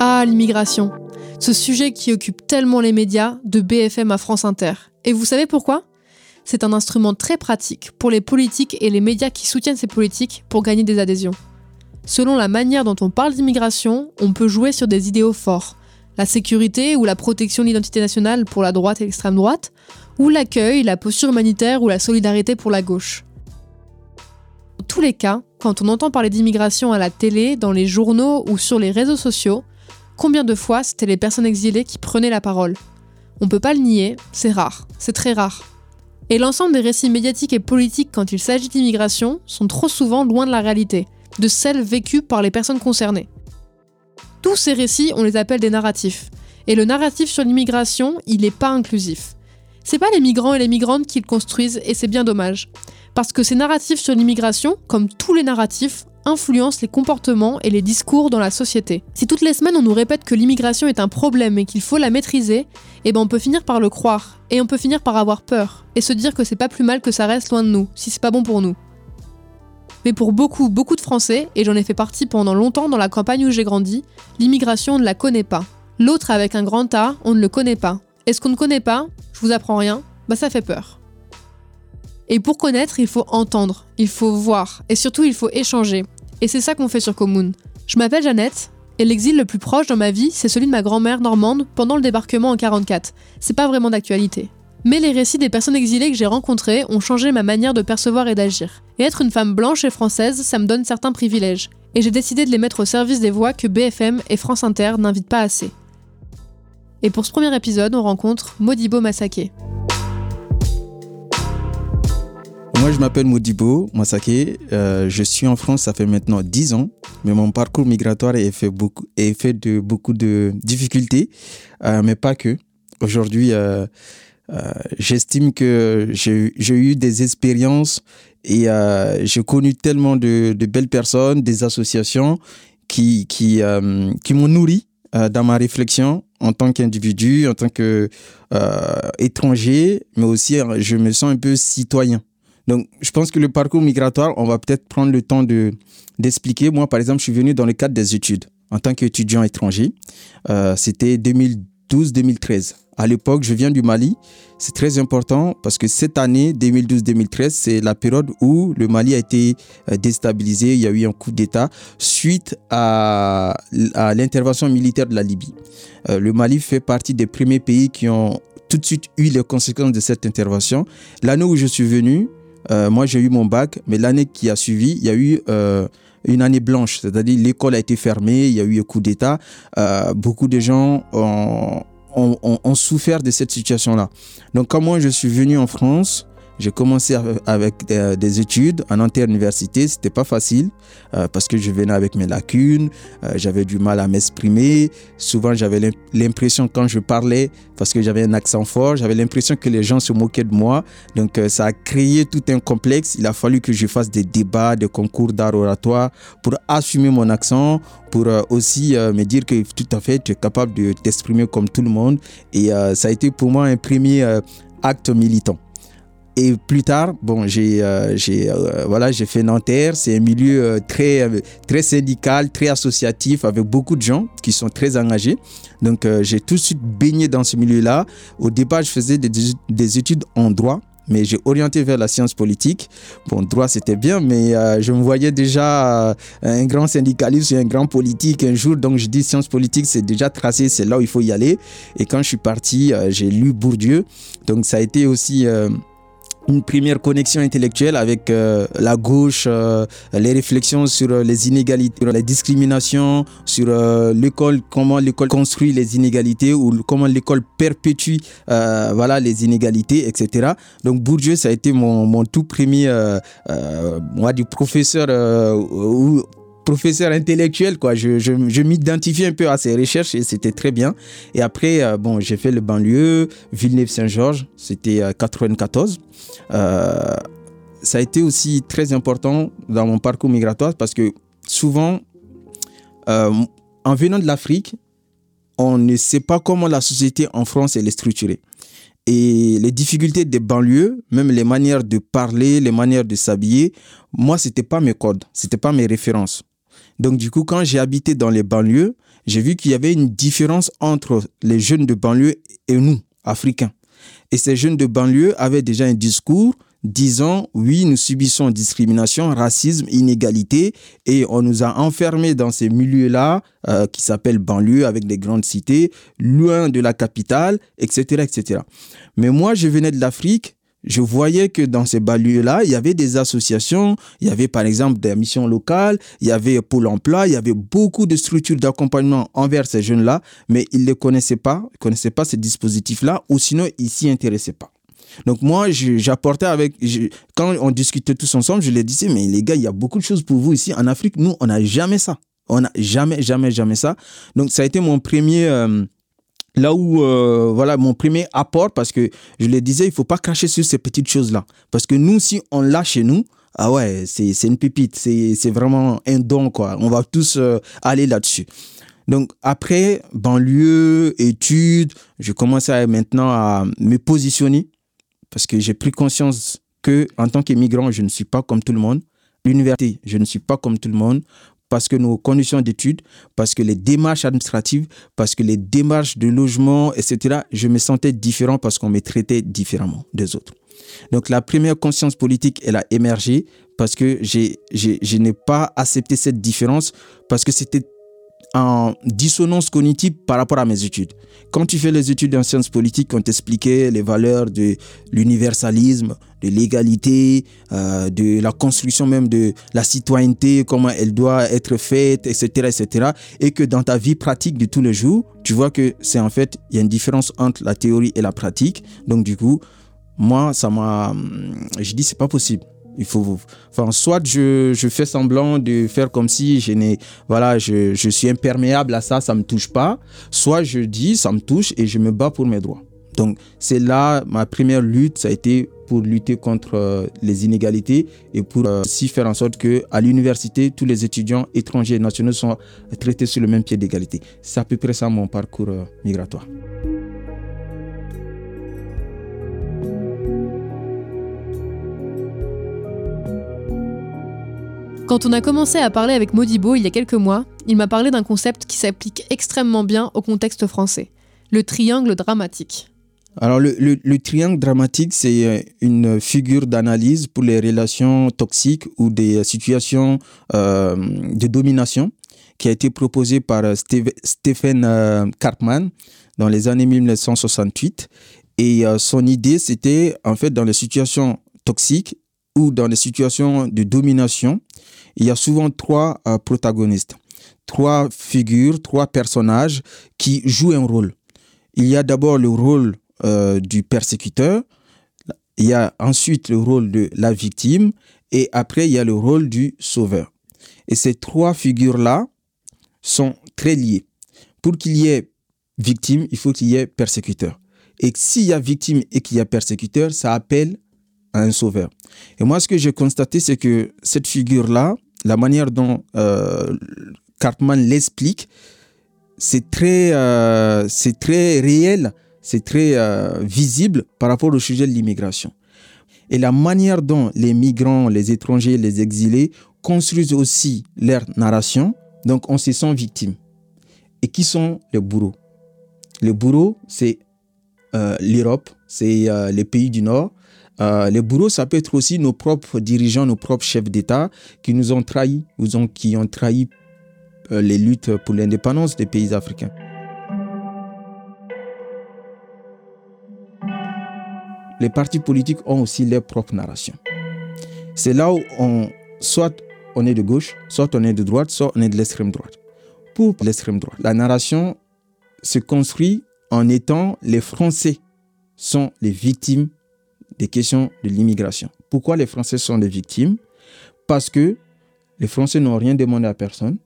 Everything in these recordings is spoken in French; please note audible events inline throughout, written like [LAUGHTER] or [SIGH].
Ah, l'immigration. Ce sujet qui occupe tellement les médias, de BFM à France Inter. Et vous savez pourquoi? C'est un instrument très pratique pour les politiques et les médias qui soutiennent ces politiques pour gagner des adhésions. Selon la manière dont on parle d'immigration, on peut jouer sur des idéaux forts. La sécurité ou la protection de l'identité nationale pour la droite et l'extrême droite, ou l'accueil, la posture humanitaire ou la solidarité pour la gauche. Dans tous les cas, quand on entend parler d'immigration à la télé, dans les journaux ou sur les réseaux sociaux, combien de fois c'était les personnes exilées qui prenaient la parole? On peut pas le nier, c'est rare, c'est très rare. Et l'ensemble des récits médiatiques et politiques quand il s'agit d'immigration sont trop souvent loin de la réalité, de celles vécues par les personnes concernées. Tous ces récits, on les appelle des narratifs. Et le narratif sur l'immigration, il n'est pas inclusif. C'est pas les migrants et les migrantes qui le construisent et c'est bien dommage. Parce que ces narratifs sur l'immigration, comme tous les narratifs, influencent les comportements et les discours dans la société. Si toutes les semaines on nous répète que l'immigration est un problème et qu'il faut la maîtriser, eh ben on peut finir par le croire et on peut finir par avoir peur et se dire que c'est pas plus mal que ça reste loin de nous si c'est pas bon pour nous. Mais pour beaucoup, beaucoup de Français, et j'en ai fait partie pendant longtemps dans la campagne où j'ai grandi, l'immigration on ne la connaît pas. L'autre avec un grand A, on ne le connaît pas. Et ce qu'on ne connaît pas, je vous apprends rien, bah ça fait peur. Et pour connaître, il faut entendre, il faut voir, et surtout il faut échanger. Et c'est ça qu'on fait sur Commune. Je m'appelle Jeannette, et l'exil le plus proche dans ma vie, c'est celui de ma grand-mère normande pendant le débarquement en 44. C'est pas vraiment d'actualité. Mais les récits des personnes exilées que j'ai rencontrées ont changé ma manière de percevoir et d'agir. Et être une femme blanche et française, ça me donne certains privilèges. Et j'ai décidé de les mettre au service des voix que BFM et France Inter n'invitent pas assez. Et pour ce premier épisode, on rencontre Modibo Masake. Moi, je m'appelle Modibo Masake. Euh, je suis en France, ça fait maintenant 10 ans. Mais mon parcours migratoire est fait, beaucoup, est fait de beaucoup de difficultés, euh, mais pas que. Aujourd'hui, euh, j'estime que j'ai eu des expériences et j'ai connu tellement de, de, belles personnes, des associations qui, qui, qui m'ont nourri dans ma réflexion en tant qu'individu, en tant que euh, étranger, mais aussi euh, je me sens un peu citoyen. Donc, je pense que le parcours migratoire, on va peut-être prendre le temps de d'expliquer. Moi, par exemple, je suis venu dans le cadre des études en tant qu'étudiant étranger. Euh, C'était 2012-2013. À l'époque, je viens du Mali. C'est très important parce que cette année, 2012-2013, c'est la période où le Mali a été euh, déstabilisé. Il y a eu un coup d'État suite à, l'intervention militaire de la Libye. Euh, le Mali fait partie des premiers pays qui ont tout de suite eu les conséquences de cette intervention. L'année où je suis venu, euh, moi j'ai eu mon bac, mais l'année qui a suivi, il y a eu une année blanche, c'est-à-dire l'école a été fermée, il y a eu un coup d'État. beaucoup de gens ont ont, souffert de cette situation-là. Donc, quand moi je suis venu en France, j'ai commencé avec euh, des études en inter-université. C'était pas facile euh, parce que je venais avec mes lacunes. Euh, j'avais du mal à m'exprimer. Souvent, j'avais l'impression quand je parlais, parce que j'avais un accent fort, j'avais l'impression que les gens se moquaient de moi. Donc, ça a créé tout un complexe. Il a fallu que je fasse des débats, des concours d'art oratoire pour assumer mon accent, pour aussi me dire que tout à fait, tu es capable de t'exprimer comme tout le monde. Et ça a été pour moi un premier acte militant. Et plus tard, bon, j'ai euh, euh, voilà, j'ai fait Nanterre. C'est un milieu euh, très très syndical, très associatif, avec beaucoup de gens qui sont très engagés. Donc, j'ai tout de suite baigné dans ce milieu-là. Au départ, je faisais des, des études en droit mais j'ai orienté vers la science politique. Bon, droit, c'était bien, mais je me voyais déjà un grand syndicaliste un grand politique un jour. Donc, je dis science politique, c'est déjà tracé, c'est là où il faut y aller. Et quand je suis parti, j'ai lu Bourdieu. Donc, ça a été aussi une première connexion intellectuelle avec euh, la gauche, euh, les réflexions sur euh, les inégalités, sur la discrimination, sur l'école, comment l'école construit les inégalités ou comment l'école perpétue voilà, les inégalités, etc. Donc Bourdieu, ça a été mon, mon tout premier, moi, du professeur professeur intellectuel, quoi. Je, je, je m'identifie un peu à ses recherches et c'était très bien. Et après, euh, bon, j'ai fait le banlieue, Villeneuve-Saint-Georges, c'était 94. Euh, euh, ça a été aussi très important dans mon parcours migratoire parce que souvent, en venant de l'Afrique, on ne sait pas comment la société en France est structurée. Et les difficultés des banlieues, même les manières de parler, les manières de s'habiller, moi, c'était pas mes codes, c'était pas mes références. Donc du coup, quand j'ai habité dans les banlieues, j'ai vu qu'il y avait une différence entre les jeunes de banlieue et nous, Africains. Et ces jeunes de banlieue avaient déjà un discours disant oui, nous subissons discrimination, racisme, inégalité et on nous a enfermés dans ces milieux-là euh, qui s'appellent banlieue avec des grandes cités, loin de la capitale, etc., etc. Mais moi, je venais de l'Afrique. Je voyais que dans ces banlieues-là, il y avait des associations, il y avait par exemple des missions locales, il y avait Pôle emploi, il y avait beaucoup de structures d'accompagnement envers ces jeunes-là, mais ils ne les connaissaient pas, ils connaissaient pas ces dispositifs-là, ou sinon ils s'y intéressaient pas. Donc moi, j'apportais avec, quand on discutait tous ensemble, je les disais, mais les gars, il y a beaucoup de choses pour vous ici. En Afrique, nous, on n'a jamais ça. On n'a jamais, jamais, jamais ça. Donc ça a été mon premier... Euh, là où euh, voilà mon premier apport parce que je le disais il faut pas cracher sur ces petites choses là parce que nous si on l'a chez nous ah ouais c'est une pépite c'est vraiment un don quoi. On va tous euh, aller là-dessus. Donc après banlieue études je commence à maintenant à me positionner parce que j'ai pris conscience que en tant qu'immigrant, je ne suis pas comme tout le monde. L'université, je ne suis pas comme tout le monde parce que nos conditions d'études, parce que les démarches administratives, parce que les démarches de logement, etc., je me sentais différent parce qu'on me traitait différemment des autres. Donc la première conscience politique, elle a émergé parce que j'ai, je n'ai pas accepté cette différence parce que c'était en dissonance cognitive par rapport à mes études. Quand tu fais les études en sciences politiques, on t'expliquait les valeurs de l'universalisme, de l'égalité, euh, de la construction même de la citoyenneté, comment elle doit être faite, etc., etc. Et que dans ta vie pratique de tous les jours, tu vois que c'est en fait, il y a une différence entre la théorie et la pratique. Donc du coup, moi, ça m'a... Je dis, c'est pas possible. Il faut, enfin, soit je, je, fais semblant de faire comme si je n'ai, voilà, je, je, suis imperméable à ça, ça me touche pas. Soit je dis, ça me touche et je me bats pour mes droits. Donc, c'est là ma première lutte, ça a été pour lutter contre euh, les inégalités et pour euh, aussi faire en sorte que à l'université, tous les étudiants étrangers et nationaux sont traités sur le même pied d'égalité. C'est à peu près ça mon parcours euh, migratoire. Quand on a commencé à parler avec Modibo il y a quelques mois, il m'a parlé d'un concept qui s'applique extrêmement bien au contexte français, le triangle dramatique. Alors le, triangle dramatique, c'est euh, une figure d'analyse pour les relations toxiques ou des situations euh, de domination qui a été proposée par euh, Stephen Karpman dans les années 1968. Et son idée, c'était en fait dans les situations toxiques ou dans les situations de domination, il y a souvent trois euh, protagonistes, trois figures, trois personnages qui jouent un rôle. Il y a d'abord le rôle euh, du persécuteur, il y a ensuite le rôle de la victime et après il y a le rôle du sauveur. Et ces trois figures-là sont très liées. Pour qu'il y ait victime, il faut qu'il y ait persécuteur. Et s'il y a victime et qu'il y a persécuteur, ça appelle un sauveur. Et moi, ce que j'ai constaté, c'est que cette figure-là, la manière dont euh, Cartman l'explique, c'est très, euh, très réel, c'est très euh, visible par rapport au sujet de l'immigration. Et la manière dont les migrants, les étrangers, les exilés construisent aussi leur narration, donc on se sent victime. Et qui sont les bourreaux? Les bourreaux, c'est l'Europe, c'est les pays du Nord, euh, les bourreaux, ça peut être aussi nos propres dirigeants, nos propres chefs d'État qui nous ont trahis, qui ont trahi euh, les luttes pour l'indépendance des pays africains. Les partis politiques ont aussi leur propre narration. C'est là où on, soit on est de gauche, soit on est de droite, soit on est de l'extrême droite. Pour l'extrême droite, la narration se construit en étant les Français sont les victimes des questions de l'immigration. Pourquoi les Français sont des victimes? Parce que les Français n'ont rien demandé à personne.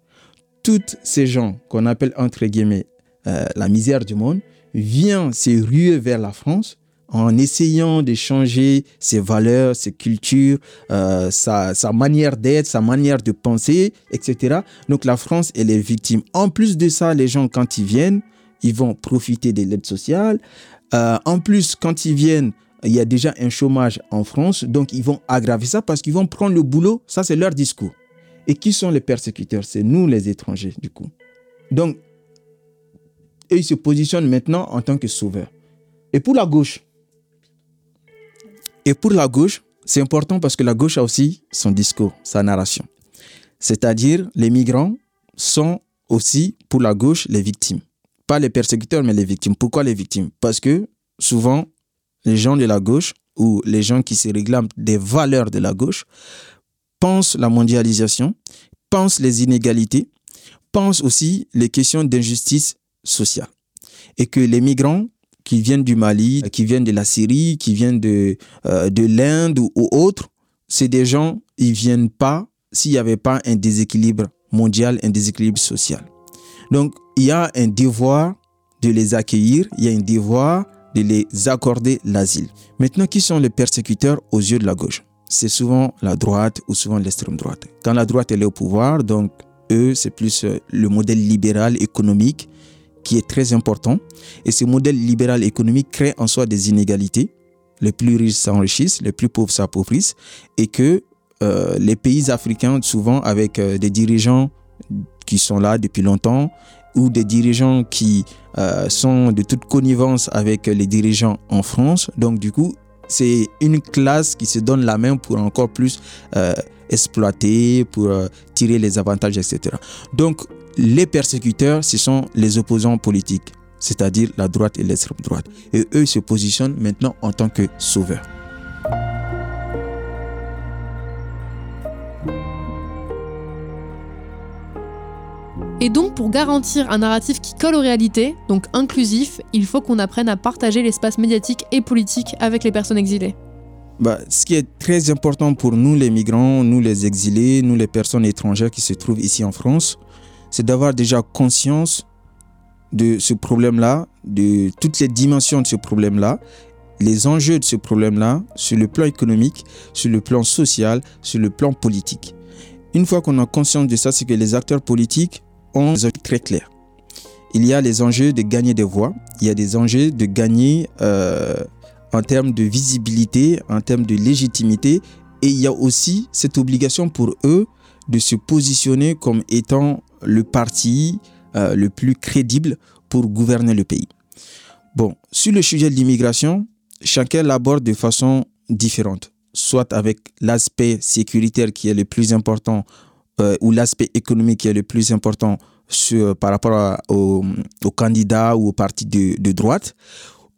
Toutes ces gens qu'on appelle entre guillemets euh, la misère du monde viennent se ruer vers la France en essayant de changer ses valeurs, ses cultures, euh, sa, sa, manière d'être, sa manière de penser, etc. Donc la France, elle est victime. En plus de ça, les gens, quand ils viennent, ils vont profiter de l'aide sociale. Euh, en plus, quand ils viennent, il y a déjà un chômage en France, donc ils vont aggraver ça parce qu'ils vont prendre le boulot, ça c'est leur discours. Et qui sont les persécuteurs? C'est nous les étrangers, du coup. Donc, ils se positionnent maintenant en tant que sauveurs. Et pour la gauche, et pour la gauche, c'est important parce que la gauche a aussi son discours, sa narration. C'est-à-dire, les migrants sont aussi, pour la gauche, les victimes. Pas les persécuteurs, mais les victimes. Pourquoi les victimes? Parce que souvent, les gens de la gauche ou les gens qui se réclament des valeurs de la gauche pensent la mondialisation, pensent les inégalités, pensent aussi les questions d'injustice sociale. Et que les migrants qui viennent du Mali, qui viennent de la Syrie, qui viennent de, euh, de l'Inde ou, ou autres, c'est des gens, ils viennent pas s'il n'y avait pas un déséquilibre mondial, un déséquilibre social. Donc, il y a un devoir de les accueillir, il y a un devoir de les accorder l'asile. Maintenant, qui sont les persécuteurs aux yeux de la gauche? C'est souvent la droite ou souvent l'extrême droite. Quand la droite est au pouvoir, donc eux, c'est plus euh, le modèle libéral économique qui est très important. Et ce modèle libéral économique crée en soi des inégalités. Les plus riches s'enrichissent, les plus pauvres s'appauvrissent. Et que euh, les pays africains, souvent avec euh, des dirigeants qui sont là depuis longtemps, ou des dirigeants qui euh, sont de toute connivence avec les dirigeants en France. Donc du coup, c'est une classe qui se donne la main pour encore plus euh, exploiter, pour euh, tirer les avantages, etc. Donc les persécuteurs, ce sont les opposants politiques, c'est-à-dire la droite et l'extrême droite. Et eux se positionnent maintenant en tant que sauveurs. Et donc, pour garantir un narratif qui colle aux réalités, donc inclusif, il faut qu'on apprenne à partager l'espace médiatique et politique avec les personnes exilées. Bah, ce qui est très important pour nous, les migrants, nous les exilés, nous les personnes étrangères qui se trouvent ici en France, c'est d'avoir déjà conscience de ce problème-là, de toutes les dimensions de ce problème-là, les enjeux de ce problème-là sur le plan économique, sur le plan social, sur le plan politique. Une fois qu'on a conscience de ça, c'est que les acteurs politiques très clairs. Il y a les enjeux de gagner des voix, il y a des enjeux de gagner euh, en termes de visibilité, en termes de légitimité, et il y a aussi cette obligation pour eux de se positionner comme étant le parti euh, le plus crédible pour gouverner le pays. Bon, sur le sujet de l'immigration, chacun l'aborde de façon différente, soit avec l'aspect sécuritaire qui est le plus important euh, ou l'aspect économique qui est le plus important sur, par rapport à- aux, candidats ou aux partis de, droite,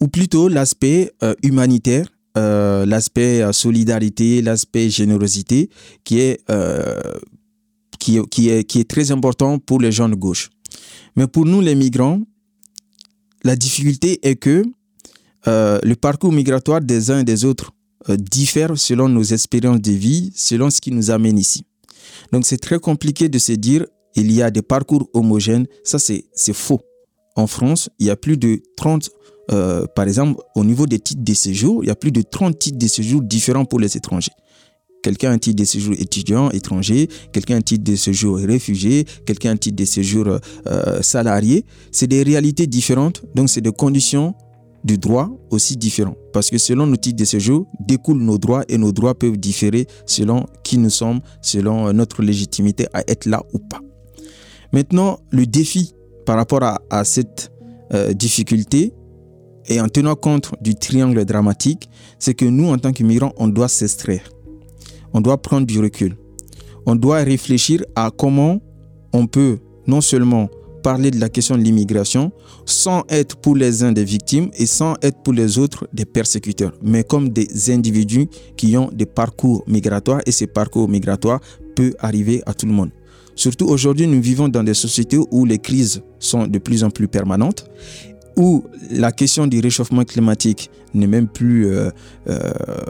ou plutôt l'aspect euh, humanitaire, euh, l'aspect euh, solidarité, l'aspect générosité, qui est, euh, qui, est, qui, est, très important pour les gens de gauche. Mais pour nous, les migrants, la difficulté est que euh, le parcours migratoire des uns et des autres euh, diffère selon nos expériences de vie, selon ce qui nous amène ici. Donc c'est très compliqué de se dire il y a des parcours homogènes. Ça, c'est faux. En France, il y a plus de 30, euh, par exemple, au niveau des titres de séjour, il y a plus de 30 titres de séjour différents pour les étrangers. Quelqu'un a un titre de séjour étudiant, étranger, quelqu'un a un titre de séjour réfugié, quelqu'un a un titre de séjour euh, euh, salarié. C'est des réalités différentes, donc c'est des conditions du droit aussi différents. Parce que selon nos titres de séjour, découlent nos droits et nos droits peuvent différer selon qui nous sommes, selon euh, notre légitimité à être là ou pas. Maintenant, le défi par rapport à, cette euh, difficulté et en tenant compte du triangle dramatique, c'est que nous, en tant que migrants, on doit s'extraire. On doit prendre du recul. On doit réfléchir à comment on peut non seulement parler de la question de l'immigration sans être pour les uns des victimes et sans être pour les autres des persécuteurs, mais comme des individus qui ont des parcours migratoires et ces parcours migratoires peuvent arriver à tout le monde. Surtout aujourd'hui, nous vivons dans des sociétés où les crises sont de plus en plus permanentes, où la question du réchauffement climatique n'est même plus euh, euh,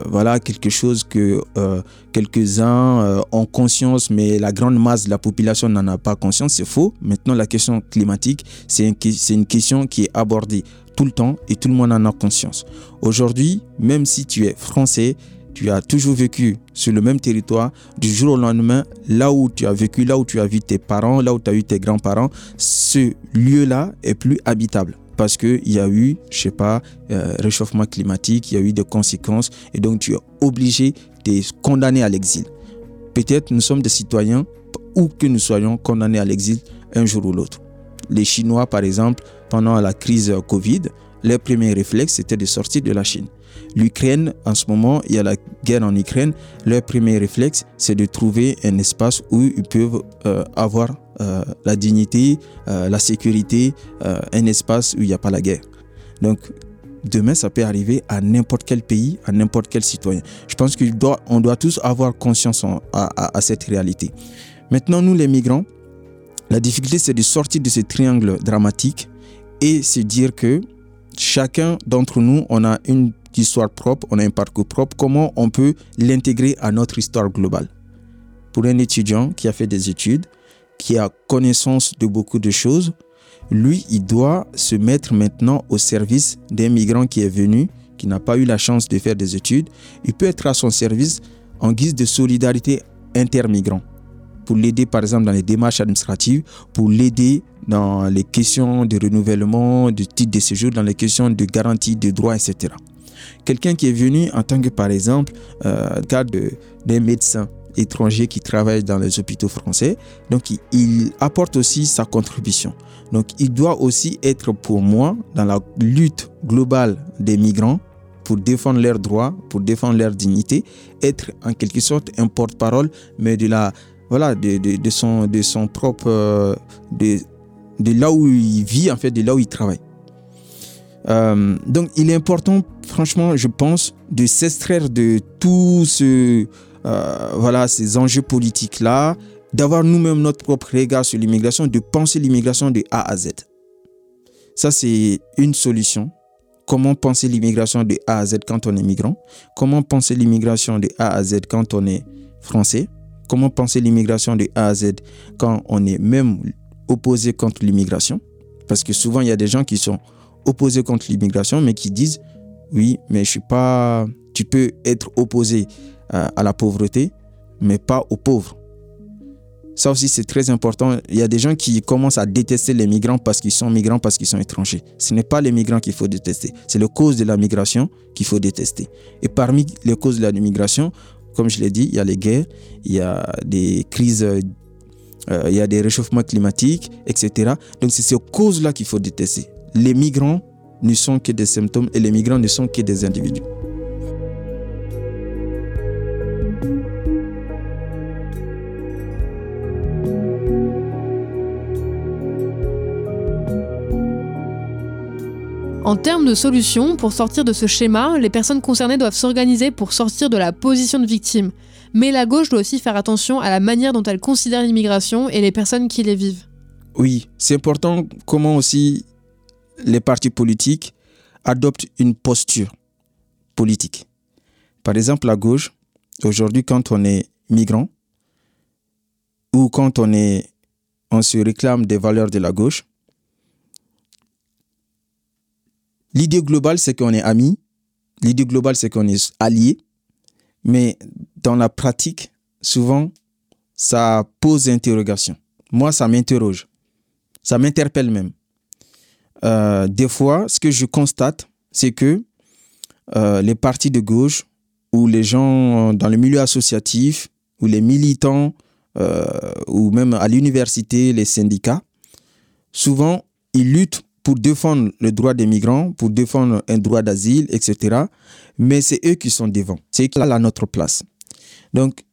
voilà quelque chose que euh, quelques-uns ont conscience, mais la grande masse de la population n'en a pas conscience. C'est faux. Maintenant, la question climatique, c'est une, une question qui est abordée tout le temps et tout le monde en a conscience. Aujourd'hui, même si tu es français, tu as toujours vécu sur le même territoire, du jour au lendemain, là où tu as vécu, là où tu as vu tes parents, là où tu as eu tes grands-parents, ce lieu-là est plus habitable parce qu'il y a eu, je sais pas, euh, réchauffement climatique, il y a eu des conséquences et donc tu es obligé de condamner à l'exil. Peut-être nous sommes des citoyens ou que nous soyons condamnés à l'exil un jour ou l'autre. les Chinois, par exemple, pendant la crise Covid, leur premier réflexe, c'était de sortir de la Chine. L'Ukraine, en ce moment, il y a la guerre en Ukraine. Leur premier réflexe, c'est de trouver un espace où ils peuvent euh, avoir euh, la dignité, euh, la sécurité, un espace où il n'y a pas la guerre. Donc, demain, ça peut arriver à n'importe quel pays, à n'importe quel citoyen. Je pense qu'on doit, tous avoir conscience à, à cette réalité. Maintenant, nous, les migrants, la difficulté, c'est de sortir de ce triangle dramatique et se dire que chacun d'entre nous, on a une histoire propre, on a un parcours propre, comment on peut l'intégrer à notre histoire globale? Pour un étudiant qui a fait des études, qui a connaissance de beaucoup de choses, lui, il doit se mettre maintenant au service d'un migrant qui est venu, qui n'a pas eu la chance de faire des études. Il peut être à son service en guise de solidarité intermigrant pour l'aider par exemple dans les démarches administratives, pour l'aider dans les questions de renouvellement de titre de séjour, dans les questions de garantie de droits, etc. Quelqu'un qui est venu en tant que par exemple euh, d'un médecin étranger qui travaille dans les hôpitaux français, donc il, apporte aussi sa contribution. Donc il doit aussi être pour moi dans la lutte globale des migrants pour défendre leurs droits, pour défendre leur dignité, être en quelque sorte un porte-parole, mais de la voilà, de, son, de son propre, euh, de, là où il vit, en fait, de là où il travaille. Euh, donc, il est important, franchement, je pense, de s'extraire de tous ce, euh, voilà, ces enjeux politiques-là, d'avoir nous-mêmes notre propre regard sur l'immigration, de penser l'immigration de A à Z. Ça, c'est une solution. Comment penser l'immigration de A à Z quand on est migrant? Comment penser l'immigration de A à Z quand on est français? Comment penser l'immigration de A à Z quand on est même opposé contre l'immigration? Parce que souvent, il y a des gens qui sont opposés contre l'immigration, mais qui disent, oui, mais je suis pas... Tu peux être opposé à, à la pauvreté, mais pas aux pauvres. Ça aussi, c'est très important. Il y a des gens qui commencent à détester les migrants parce qu'ils sont migrants, parce qu'ils sont étrangers. Ce n'est pas les migrants qu'il faut détester. C'est les causes de la migration qu'il faut détester. Et parmi les causes de la migration, comme je l'ai dit, il y a les guerres, il y a des crises, euh, il y a des réchauffements climatiques, etc. Donc c'est ces causes-là qu'il faut détester. Les migrants ne sont que des symptômes et les migrants ne sont que des individus. En termes de solutions, pour sortir de ce schéma, les personnes concernées doivent s'organiser pour sortir de la position de victime. Mais la gauche doit aussi faire attention à la manière dont elle considère l'immigration et les personnes qui les vivent. Oui, c'est important comment aussi les partis politiques adoptent une posture politique. Par exemple, la gauche, aujourd'hui, quand on est migrant ou quand on, est, on se réclame des valeurs de la gauche, L'idée globale, c'est qu'on est amis. L'idée globale, c'est qu'on est alliés. Mais dans la pratique, souvent, ça pose interrogation. Moi, ça m'interroge. Ça m'interpelle même. Euh, des fois, ce que je constate, c'est que euh, les partis de gauche ou les gens dans le milieu associatif ou les militants euh, ou même à l'université, les syndicats, souvent, ils luttent pour défendre le droit des migrants, pour défendre un droit d'asile, etc. Mais c'est eux qui sont devant. C'est eux qui sont à notre place. Donc,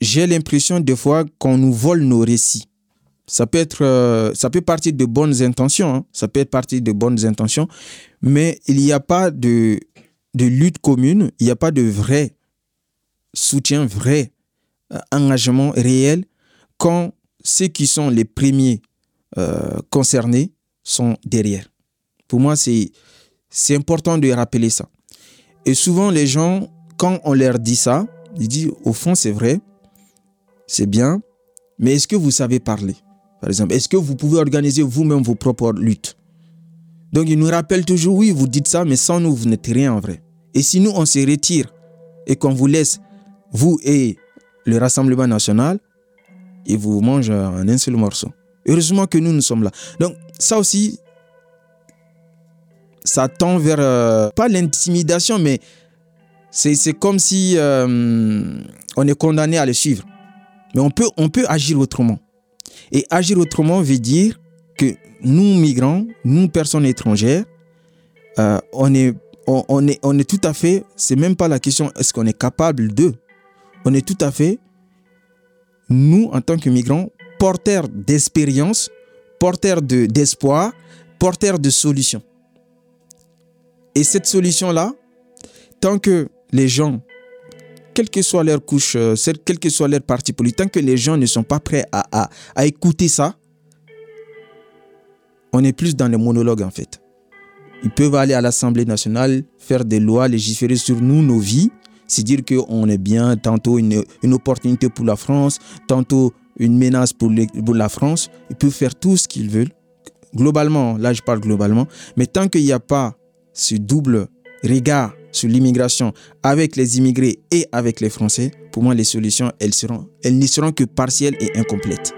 j'ai l'impression des fois qu'on nous vole nos récits. Ça peut être, euh, ça peut partir de bonnes intentions, hein. ça peut être partir de bonnes intentions, mais il n'y a pas de, de lutte commune, il n'y a pas de vrai soutien, vrai euh, engagement réel quand ceux qui sont les premiers euh, concernés sont derrière. Pour moi, c'est, important de rappeler ça. Et souvent, les gens, quand on leur dit ça, ils disent, au fond, c'est vrai, c'est bien, mais est-ce que vous savez parler? Par exemple, est-ce que vous pouvez organiser vous-même vos propres luttes? Donc, ils nous rappellent toujours, oui, vous dites ça, mais sans nous, vous n'êtes rien en vrai. Et si nous, on se retire et qu'on vous laisse, vous et le Rassemblement national, ils vous mangent en un seul morceau. Heureusement que nous, nous sommes là. Donc, ça aussi, ça tend vers, euh, pas l'intimidation, mais c'est comme si euh, on est condamné à le suivre. Mais on peut, on peut agir autrement. Et agir autrement veut dire que nous, migrants, nous, personnes étrangères, euh, on, est, on, est, on est tout à fait, c'est même pas la question est-ce qu'on est capable de, on est tout à fait, nous, en tant que migrants, porteurs d'expérience, porteurs d'espoir, porteurs de solutions. Et cette solution-là, tant que les gens, quelle que soit leur couche, euh, quelle que soit leur parti politique, tant que les gens ne sont pas prêts à, écouter ça, on est plus dans le monologue en fait. Ils peuvent aller à l'Assemblée nationale, faire des lois, légiférer sur nous, nos vies, c'est dire qu'on est bien, tantôt une, opportunité pour la France, tantôt une menace pour, la France. Ils peuvent faire tout ce qu'ils veulent. Globalement, là je parle globalement, mais tant qu'il n'y a pas ce double regard sur l'immigration avec les immigrés et avec les Français, pour moi les solutions, elles, seront, elles n'y seront que partielles et incomplètes.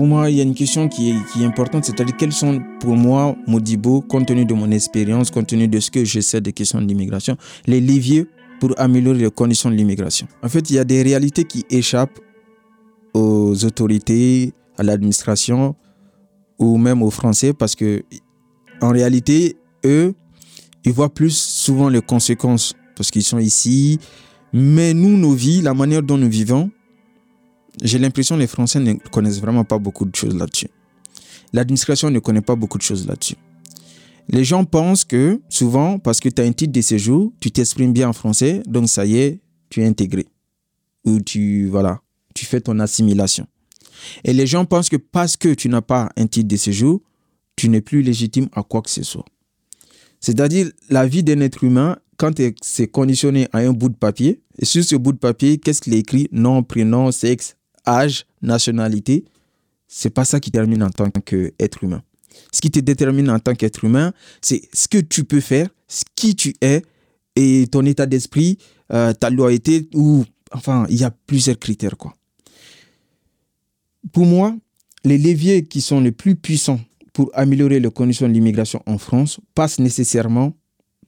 Pour moi, il y a une question qui est, importante, c'est-à-dire quels sont pour moi, Modibo, compte tenu de mon expérience, compte tenu de ce que je sais des questions de l'immigration, les leviers pour améliorer les conditions de l'immigration? En fait, il y a des réalités qui échappent aux autorités, à l'administration ou même aux Français parce que en réalité, eux, ils voient plus souvent les conséquences parce qu'ils sont ici. Mais nous, nos vies, la manière dont nous vivons, j'ai l'impression que les Français ne connaissent vraiment pas beaucoup de choses là-dessus. L'administration ne connaît pas beaucoup de choses là-dessus. Les gens pensent que souvent, parce que tu as un titre de séjour, tu t'exprimes bien en français, donc ça y est, tu es intégré. Ou tu, voilà, tu fais ton assimilation. Et les gens pensent que parce que tu n'as pas un titre de séjour, tu n'es plus légitime à quoi que ce soit. C'est-à-dire, la vie d'un être humain, quand c'est conditionné à un bout de papier, et sur ce bout de papier, qu'est-ce qu'il est écrit? Nom, prénom, sexe, âge, nationalité, c'est pas ça qui termine en tant qu'être humain. Ce qui te détermine en tant qu'être humain, c'est ce que tu peux faire, ce qui tu es et ton état d'esprit, euh, ta loyauté ou enfin, il y a plusieurs critères quoi. Pour moi, les leviers qui sont les plus puissants pour améliorer les conditions de l'immigration en France passent nécessairement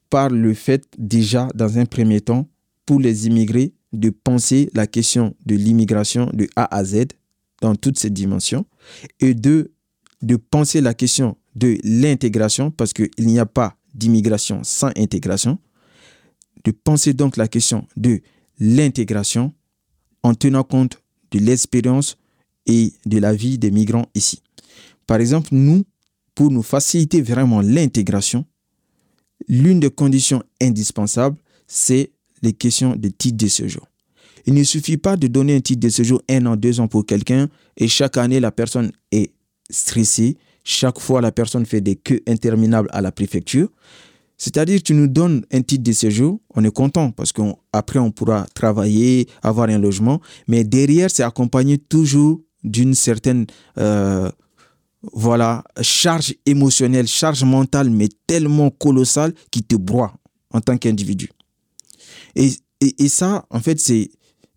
par le fait déjà dans un premier temps pour les immigrés de penser la question de l'immigration de A à Z dans toutes ses dimensions et de, de penser la question de l'intégration parce qu'il n'y a pas d'immigration sans intégration. De penser donc la question de l'intégration en tenant compte de l'expérience et de la vie des migrants ici. Par exemple, nous, pour nous faciliter vraiment l'intégration, l'une des conditions indispensables, c'est les questions de titre de séjour. Il ne suffit pas de donner un titre de séjour un an, deux ans pour quelqu'un et chaque année la personne est stressée. Chaque fois la personne fait des queues interminables à la préfecture. C'est-à-dire tu nous donnes un titre de séjour, on est content parce qu'après on, on pourra travailler, avoir un logement, mais derrière c'est accompagné toujours d'une certaine euh, voilà charge émotionnelle, charge mentale, mais tellement colossale qui te broie en tant qu'individu. Et, ça, en fait, c'est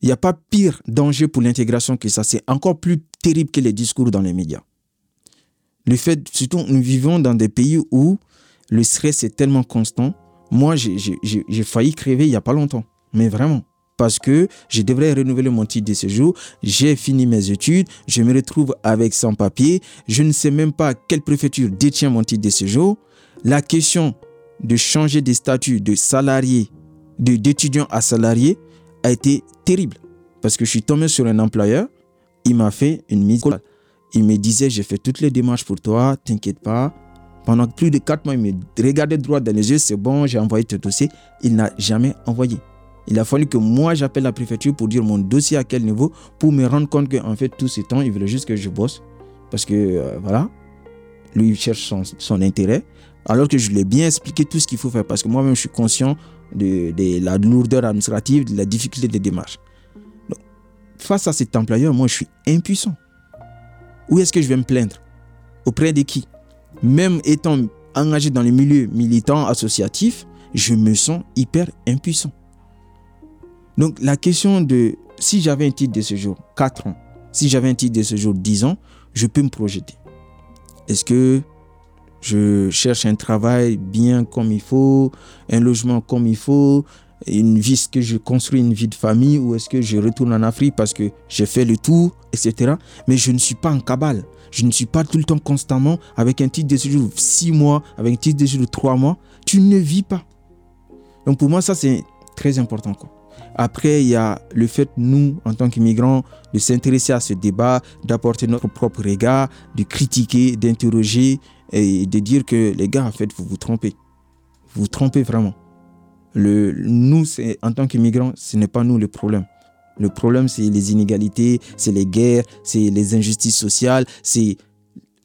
il n'y a pas pire danger pour l'intégration que ça. C'est encore plus terrible que les discours dans les médias. Le fait, surtout, nous vivons dans des pays où le stress est tellement constant. Moi, j'ai failli crever il n'y a pas longtemps. Mais vraiment. Parce que je devrais renouveler mon titre de séjour. J'ai fini mes études. Je me retrouve avec sans papier. Je ne sais même pas quelle préfecture détient mon titre de séjour. La question de changer de statut de salarié d'étudiant à salarié a été terrible. Parce que je suis tombé sur un employeur, il m'a fait une mise. Il me disait, j'ai fait toutes les démarches pour toi, t'inquiète pas. Pendant plus de quatre mois, il me regardait droit dans les yeux, c'est bon, j'ai envoyé ton dossier. Il n'a jamais envoyé. Il a fallu que moi, j'appelle la préfecture pour dire mon dossier à quel niveau, pour me rendre compte qu'en fait, tout ce temps, il voulait juste que je bosse. Parce que, euh, voilà, lui, il cherche son, son intérêt. Alors que je lui ai bien expliqué tout ce qu'il faut faire. Parce que moi-même, je suis conscient de, la lourdeur administrative, de la difficulté des démarches. face à cet employeur, moi, je suis impuissant. Où est-ce que je vais me plaindre? Auprès de qui? Même étant engagé dans les milieux militants, associatifs, je me sens hyper impuissant. Donc la question de si j'avais un titre de séjour 4 ans, si j'avais un titre de séjour 10 ans, je peux me projeter. Est-ce que je cherche un travail bien comme il faut, un logement comme il faut, une vie, est-ce que je construis une vie de famille ou est-ce que je retourne en Afrique parce que j'ai fait le tour, etc. Mais je ne suis pas en cabale. Je ne suis pas tout le temps constamment avec un titre de séjour de 6 mois, avec un titre de séjour de 3 mois. Tu ne vis pas. Donc pour moi, ça, c'est très important. Après, il y a le fait, nous, en tant qu'immigrants, de s'intéresser à ce débat, d'apporter notre propre regard, de critiquer, d'interroger et de dire que les gars, en fait, vous vous trompez. Vous vous trompez vraiment. Le, nous, en tant qu'immigrants, ce n'est pas nous le problème. Le problème, c'est les inégalités, c'est les guerres, c'est les injustices sociales, c'est...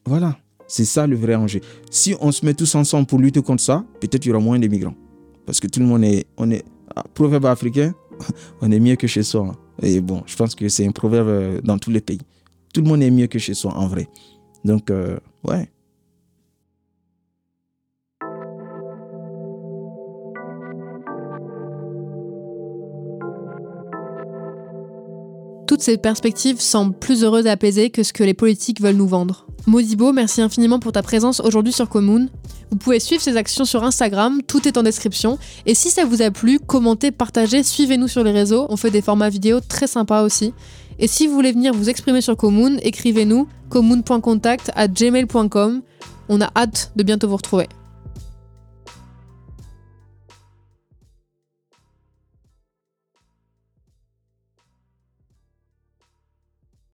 Voilà, c'est ça le vrai enjeu. Si on se met tous ensemble pour lutter contre ça, peut-être il y aura moins d'immigrants. Parce que tout le monde est... On est ah, proverbe africain, [LAUGHS] on est mieux que chez soi. Hein. Et bon, je pense que c'est un proverbe euh, dans tous les pays. Tout le monde est mieux que chez soi, en vrai. Donc, euh, ouais. Toutes ces perspectives semblent plus heureuses et apaisées que ce que les politiques veulent nous vendre. Modibo, merci infiniment pour ta présence aujourd'hui sur Commune. Vous pouvez suivre ses actions sur Instagram, tout est en description. Et si ça vous a plu, commentez, partagez, suivez-nous sur les réseaux. On fait des formats vidéo très sympas aussi. Et si vous voulez venir vous exprimer sur Commune, écrivez-nous commune.contact à gmail.com. On a hâte de bientôt vous retrouver.